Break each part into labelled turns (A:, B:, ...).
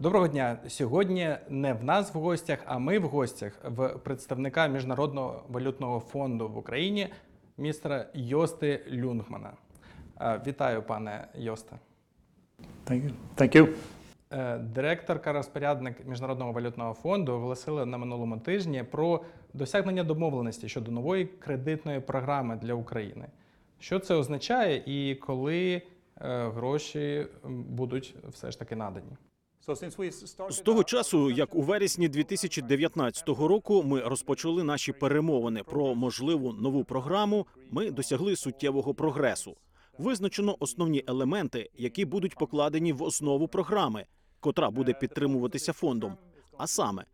A: Доброго дня. Сьогодні не в нас в гостях, а ми в гостях в представника Міжнародного валютного фонду в Україні, містера Йости Люнгмана. Вітаю, пане Йосте.
B: Thank you. Thank you.
A: Е, Директорка розпорядник Міжнародного валютного фонду оголосила на минулому тижні про досягнення домовленості щодо нової кредитної програми для України. Що це означає і коли е, гроші будуть все ж таки надані?
C: З того часу, як у вересні 2019 року ми розпочали наші перемовини про можливу нову програму, ми досягли суттєвого прогресу. Визначено основні елементи, які будуть покладені в основу програми, котра буде підтримуватися фондом, а саме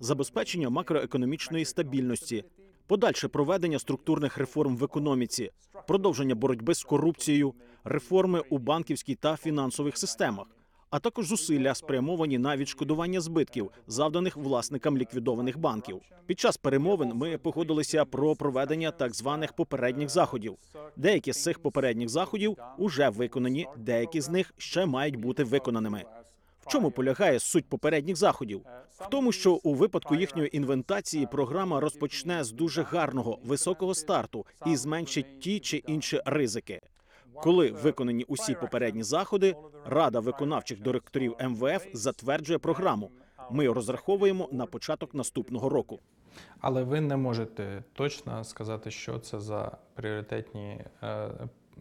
C: забезпечення макроекономічної стабільності, подальше проведення структурних реформ в економіці, продовження боротьби з корупцією, реформи у банківській та фінансових системах, а також зусилля спрямовані на відшкодування збитків, завданих власникам ліквідованих банків. Під час перемовин ми погодилися про проведення так званих попередніх заходів. Деякі з цих попередніх заходів уже виконані, деякі з них ще мають бути виконаними. В чому полягає суть попередніх заходів? В тому, що у випадку їхньої інвентації програма розпочне з дуже гарного високого старту і зменшить ті чи інші ризики. Коли виконані усі попередні заходи, Рада виконавчих директорів МВФ затверджує програму. Ми розраховуємо на початок наступного року.
A: Але ви не можете точно сказати, що це за пріоритетні е,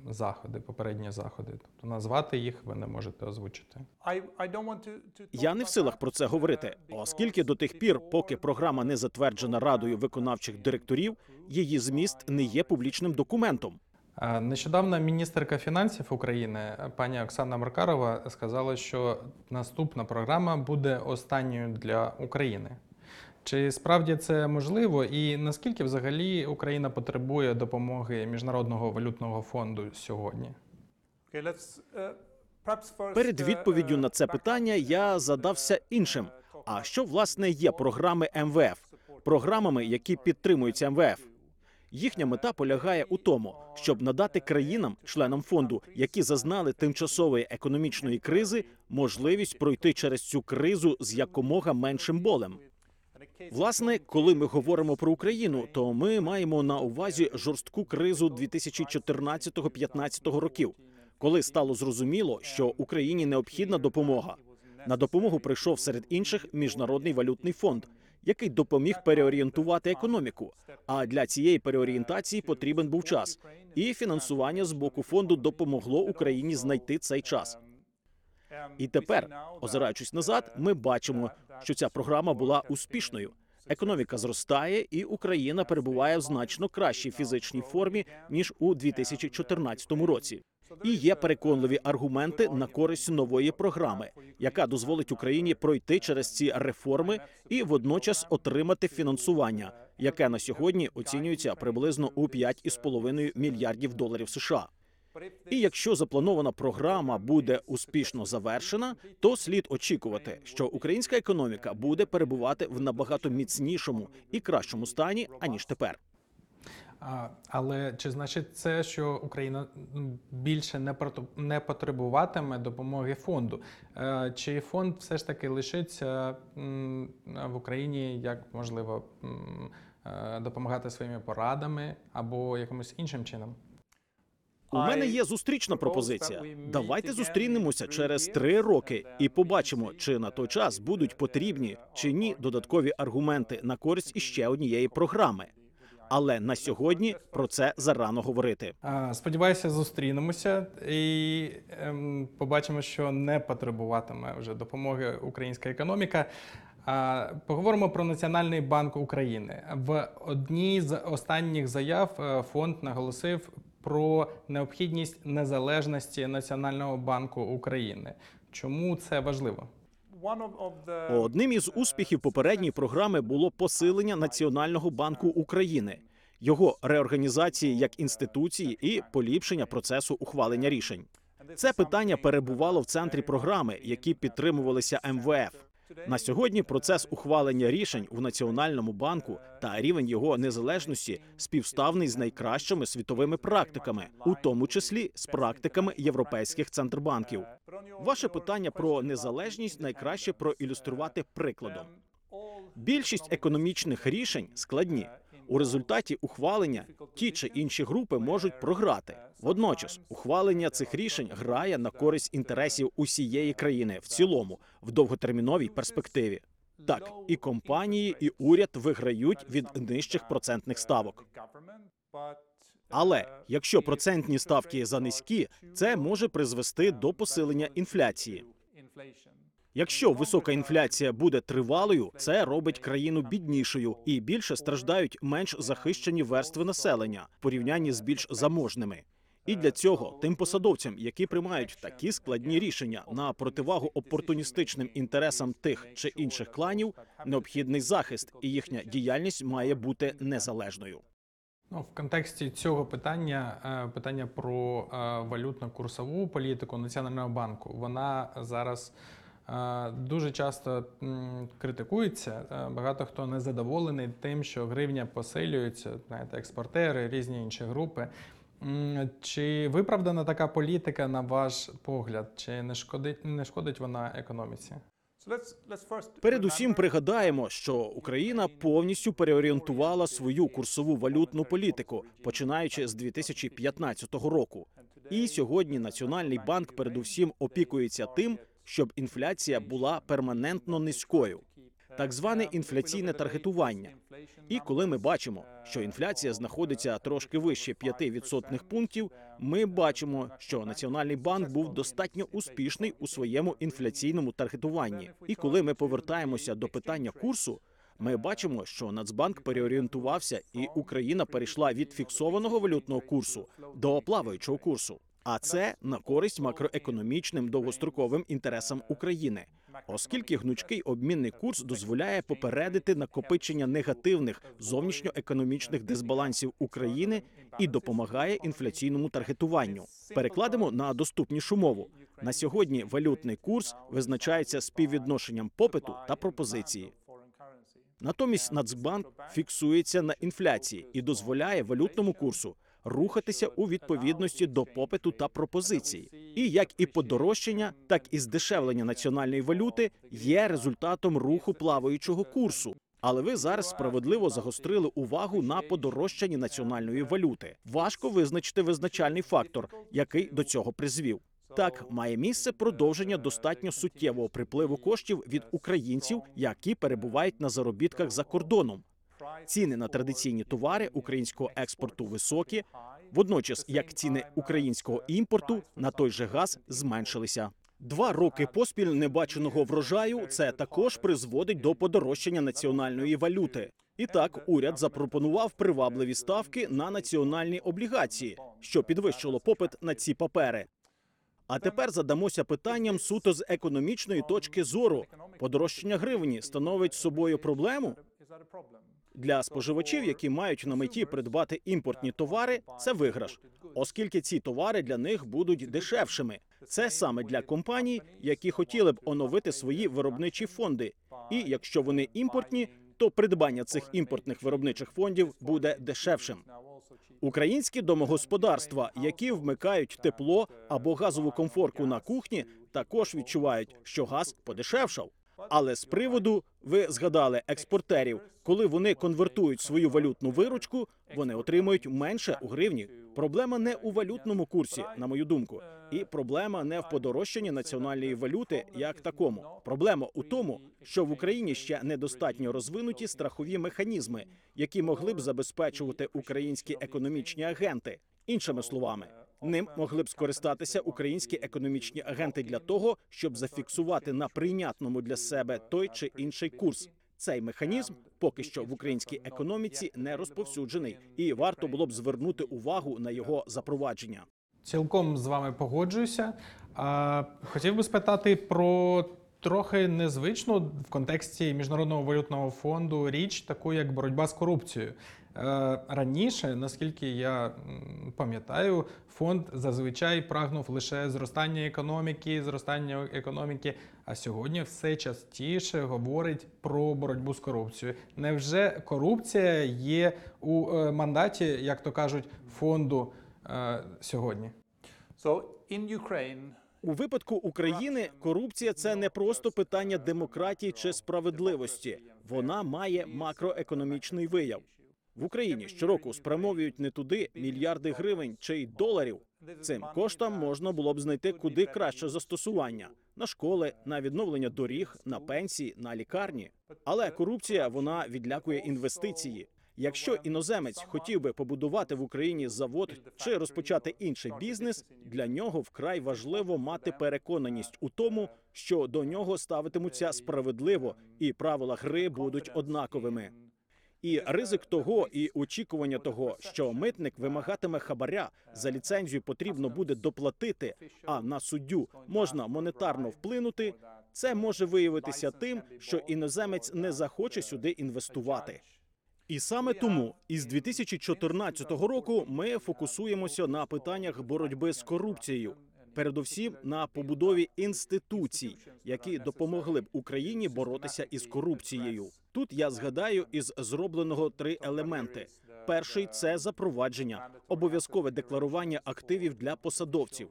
A: заходи, попередні заходи. Тобто назвати їх ви не можете озвучити.
C: Я не в силах про це говорити, оскільки до тих пір, поки програма не затверджена радою виконавчих директорів, її зміст не є публічним документом.
A: Нещодавно міністерка фінансів України пані Оксана Маркарова сказала, що наступна програма буде останньою для України. Чи справді це можливо, і наскільки взагалі Україна потребує допомоги Міжнародного валютного фонду сьогодні?
B: Uh,
C: Перед
B: uh,
C: відповіддю на це питання я задався
B: uh,
C: іншим. А що власне є програми МВФ? Програмами, які підтримуються МВФ. Їхня мета полягає у тому, щоб надати країнам, членам фонду, які зазнали тимчасової економічної кризи, можливість пройти через цю кризу з якомога меншим болем. Власне, коли ми говоримо про Україну, то ми маємо на увазі жорстку кризу 2014-15 років, коли стало зрозуміло, що Україні необхідна допомога. На допомогу прийшов серед інших міжнародний валютний фонд, який допоміг переорієнтувати економіку. А для цієї переорієнтації потрібен був час, і фінансування з боку фонду допомогло Україні знайти цей час. І тепер, озираючись назад, ми бачимо, що ця програма була успішною. Економіка зростає, і Україна перебуває в значно кращій фізичній формі ніж у 2014 році. І є переконливі аргументи на користь нової програми, яка дозволить Україні пройти через ці реформи і водночас отримати фінансування, яке на сьогодні оцінюється приблизно у 5,5 мільярдів доларів США. І якщо запланована програма буде успішно завершена, то слід очікувати, що українська економіка буде перебувати в набагато міцнішому і кращому стані аніж тепер.
A: А, але чи значить це, що Україна більше не не потребуватиме допомоги фонду? Е, Чи фонд все ж таки лишиться в Україні як можливо е, допомагати своїми порадами або якимось іншим чином?
C: У мене є зустрічна пропозиція. Давайте зустрінемося через три роки і побачимо, чи на той час будуть потрібні чи ні додаткові аргументи на користь іще однієї програми. Але на сьогодні про це зарано говорити.
A: Сподіваюся, зустрінемося і ем, побачимо, що не потребуватиме вже допомоги українська економіка. Поговоримо про Національний банк України. В одній з останніх заяв е, фонд наголосив про необхідність незалежності Національного банку України. Чому це важливо?
C: Одним із успіхів попередньої програми було посилення Національного банку України, його реорганізації як інституції і поліпшення процесу ухвалення рішень. Це питання перебувало в центрі програми, які підтримувалися МВФ. На сьогодні процес ухвалення рішень у національному банку та рівень його незалежності співставний з найкращими світовими практиками, у тому числі з практиками європейських центробанків. Ваше питання про незалежність найкраще проілюструвати прикладом. Більшість економічних рішень складні. У результаті ухвалення ті чи інші групи можуть програти. Водночас, ухвалення цих рішень грає на користь інтересів усієї країни в цілому в довготерміновій перспективі. Так, і компанії, і уряд виграють від нижчих процентних ставок. Але якщо процентні ставки занизькі, це може призвести до посилення інфляції. Якщо висока інфляція буде тривалою, це робить країну біднішою і більше страждають менш захищені верстви населення в порівнянні з більш заможними. І для цього тим посадовцям, які приймають такі складні рішення на противагу опортуністичним інтересам тих чи інших кланів, необхідний захист, і їхня діяльність має бути незалежною.
A: Ну, в контексті цього питання, е, питання про е, валютно-курсову політику Національного банку, вона зараз е, дуже часто критикується. Багато хто не задоволений тим, що гривня посилюється, знаєте, експортери, різні інші групи. Чи виправдана така політика, на ваш погляд, чи не шкодить, не шкодить вона економіці?
C: Передусім пригадаємо, що Україна повністю переорієнтувала свою курсову валютну політику, починаючи з 2015 року. І сьогодні Національний банк передусім опікується тим, щоб інфляція була перманентно низькою, так зване інфляційне таргетування. І коли ми бачимо, що інфляція знаходиться трошки вище 5 відсотних пунктів, ми бачимо, що Національний банк був достатньо успішний у своєму інфляційному таргетуванні. І коли ми повертаємося до питання курсу. Ми бачимо, що Нацбанк переорієнтувався, і Україна перейшла від фіксованого валютного курсу до плаваючого курсу. А це на користь макроекономічним довгостроковим інтересам України, оскільки гнучкий обмінний курс дозволяє попередити накопичення негативних зовнішньоекономічних дисбалансів України і допомагає інфляційному таргетуванню. Перекладемо на доступнішу мову. На сьогодні валютний курс визначається співвідношенням попиту та пропозиції. Натомість Нацбанк фіксується на інфляції і дозволяє валютному курсу рухатися у відповідності до попиту та пропозиції. І як і подорожчання, так і здешевлення національної валюти є результатом руху плаваючого курсу. Але ви зараз справедливо загострили увагу на подорожчанні національної валюти. Важко визначити визначальний фактор, який до цього призвів. Так, має місце продовження достатньо суттєвого припливу коштів від українців, які перебувають на заробітках за кордоном. Ціни на традиційні товари українського експорту високі, водночас як ціни українського імпорту на той же газ зменшилися. Два роки поспіль небаченого врожаю це також призводить до подорожчання національної валюти. І так, уряд запропонував привабливі ставки на національні облігації, що підвищило попит на ці папери. А тепер задамося питанням суто з економічної точки зору. Подорожчання гривні становить собою проблему для споживачів, які мають на меті придбати імпортні товари. Це виграш, оскільки ці товари для них будуть дешевшими. Це саме для компаній, які хотіли б оновити свої виробничі фонди. І якщо вони імпортні, то придбання цих імпортних виробничих фондів буде дешевшим. Українські домогосподарства, які вмикають тепло або газову комфорку на кухні, також відчувають, що газ подешевшав. Але з приводу ви згадали експортерів, коли вони конвертують свою валютну виручку, вони отримують менше у гривні. Проблема не у валютному курсі, на мою думку, і проблема не в подорожчанні національної валюти як такому. Проблема у тому, що в Україні ще недостатньо розвинуті страхові механізми, які могли б забезпечувати українські економічні агенти. Іншими словами, ним могли б скористатися українські економічні агенти для того, щоб зафіксувати на прийнятному для себе той чи інший курс. Цей механізм поки що в українській економіці не розповсюджений, і варто було б звернути увагу на його запровадження.
A: Цілком з вами погоджуюся. Хотів би спитати про трохи незвично в контексті Міжнародного валютного фонду річ, таку як боротьба з корупцією. Е, Раніше, наскільки я пам'ятаю, фонд зазвичай прагнув лише зростання економіки, зростання економіки, а сьогодні все частіше говорить про боротьбу з корупцією. Невже корупція є у е, мандаті, як то кажуть, фонду е, сьогодні?
B: So in Ukraine,
C: У випадку України корупція це не просто питання демократії чи справедливості. Вона має макроекономічний вияв. В Україні щороку спрямовують не туди мільярди гривень чи й доларів. Цим коштам можна було б знайти куди краще застосування на школи, на відновлення доріг, на пенсії, на лікарні. Але корупція вона відлякує інвестиції. Якщо іноземець хотів би побудувати в Україні завод чи розпочати інший бізнес, для нього вкрай важливо мати переконаність у тому, що до нього ставитимуться справедливо і правила гри будуть однаковими. І ризик того, і очікування того, що митник вимагатиме хабаря за ліцензію потрібно буде доплатити, а на суддю можна монетарно вплинути. Це може виявитися тим, що іноземець не захоче сюди інвестувати. І саме тому із 2014 року ми фокусуємося на питаннях боротьби з корупцією, передусім на побудові інституцій, які допомогли б Україні боротися із корупцією. Тут я згадаю із зробленого три елементи: перший це запровадження, обов'язкове декларування активів для посадовців.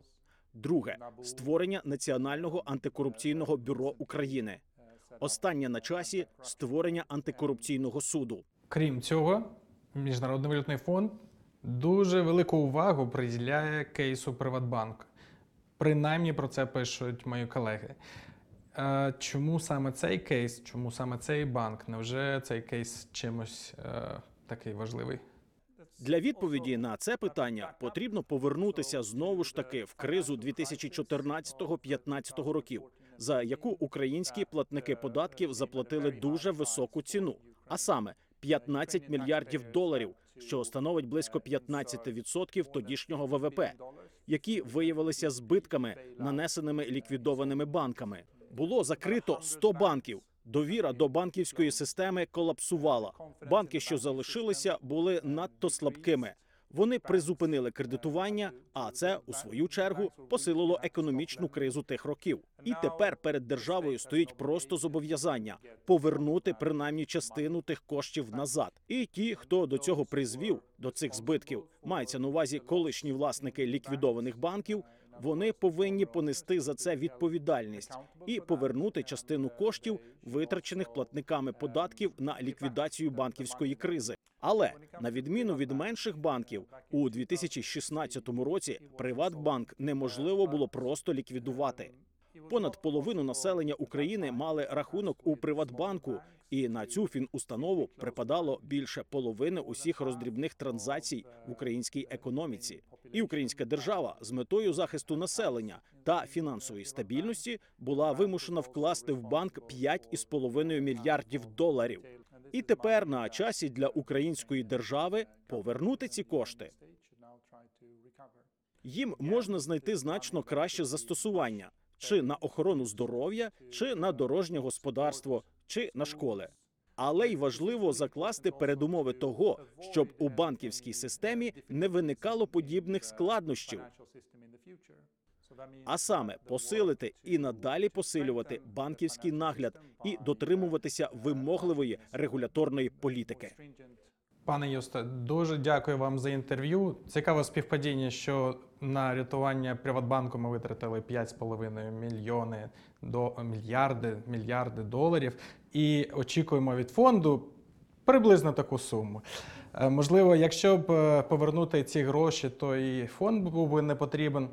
C: Друге створення національного антикорупційного бюро України. Останнє на часі створення антикорупційного суду.
A: Крім цього, Міжнародний валютний фонд дуже велику увагу приділяє кейсу Приватбанк. Принаймні про це пишуть мої колеги. Е, Чому саме цей кейс? Чому саме цей банк? Невже цей кейс чимось е, такий важливий?
C: Для відповіді на це питання потрібно повернутися знову ж таки в кризу 2014-15 років, за яку українські платники податків заплатили дуже високу ціну, а саме 15 мільярдів доларів, що становить близько 15% тодішнього ВВП, які виявилися збитками, нанесеними ліквідованими банками. Було закрито 100 банків. Довіра до банківської системи колапсувала. Банки, що залишилися, були надто слабкими. Вони призупинили кредитування, а це у свою чергу посилило економічну кризу тих років. І тепер перед державою стоїть просто зобов'язання повернути принаймні частину тих коштів назад. І ті, хто до цього призвів до цих збитків, мається на увазі колишні власники ліквідованих банків. Вони повинні понести за це відповідальність і повернути частину коштів, витрачених платниками податків на ліквідацію банківської кризи. Але на відміну від менших банків, у 2016 році Приватбанк неможливо було просто ліквідувати. Понад половину населення України мали рахунок у Приватбанку, і на цю фінустанову припадало більше половини усіх роздрібних транзакцій в українській економіці. І українська держава з метою захисту населення та фінансової стабільності була вимушена вкласти в банк 5,5 мільярдів доларів. І тепер на часі для української держави повернути ці кошти. Їм можна знайти значно краще застосування чи на охорону здоров'я, чи на дорожнє господарство, чи на школи. Але й важливо закласти передумови того, щоб у банківській системі не виникало подібних складнощів, а саме посилити і надалі посилювати банківський нагляд і дотримуватися вимогливої регуляторної політики.
A: Пане Юсте, дуже дякую вам за інтерв'ю. Цікаве співпадіння, що на рятування Приватбанку ми витратили 5,5 мільйони до мільярди, мільярди доларів, і очікуємо від фонду приблизно таку суму. Е, Можливо, якщо б е, повернути ці гроші, то і фонд був би не потрібен.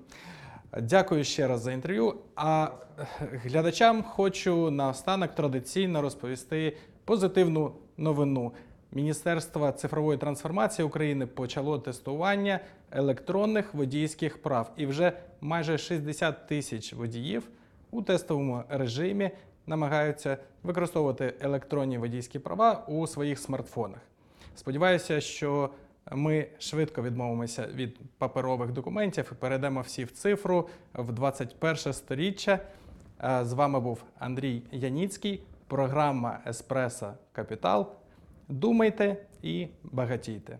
A: Дякую ще раз за інтерв'ю. А е, глядачам хочу наостанок традиційно розповісти позитивну новину. Міністерство цифрової трансформації України почало тестування електронних водійських прав, і вже майже 60 тисяч водіїв у тестовому режимі намагаються використовувати електронні водійські права у своїх смартфонах. Сподіваюся, що ми швидко відмовимося від паперових документів і перейдемо всі в цифру в 21 сторіччя. Е, З вами був Андрій Яніцький, програма Еспресо Капітал. Думайте і багатійте.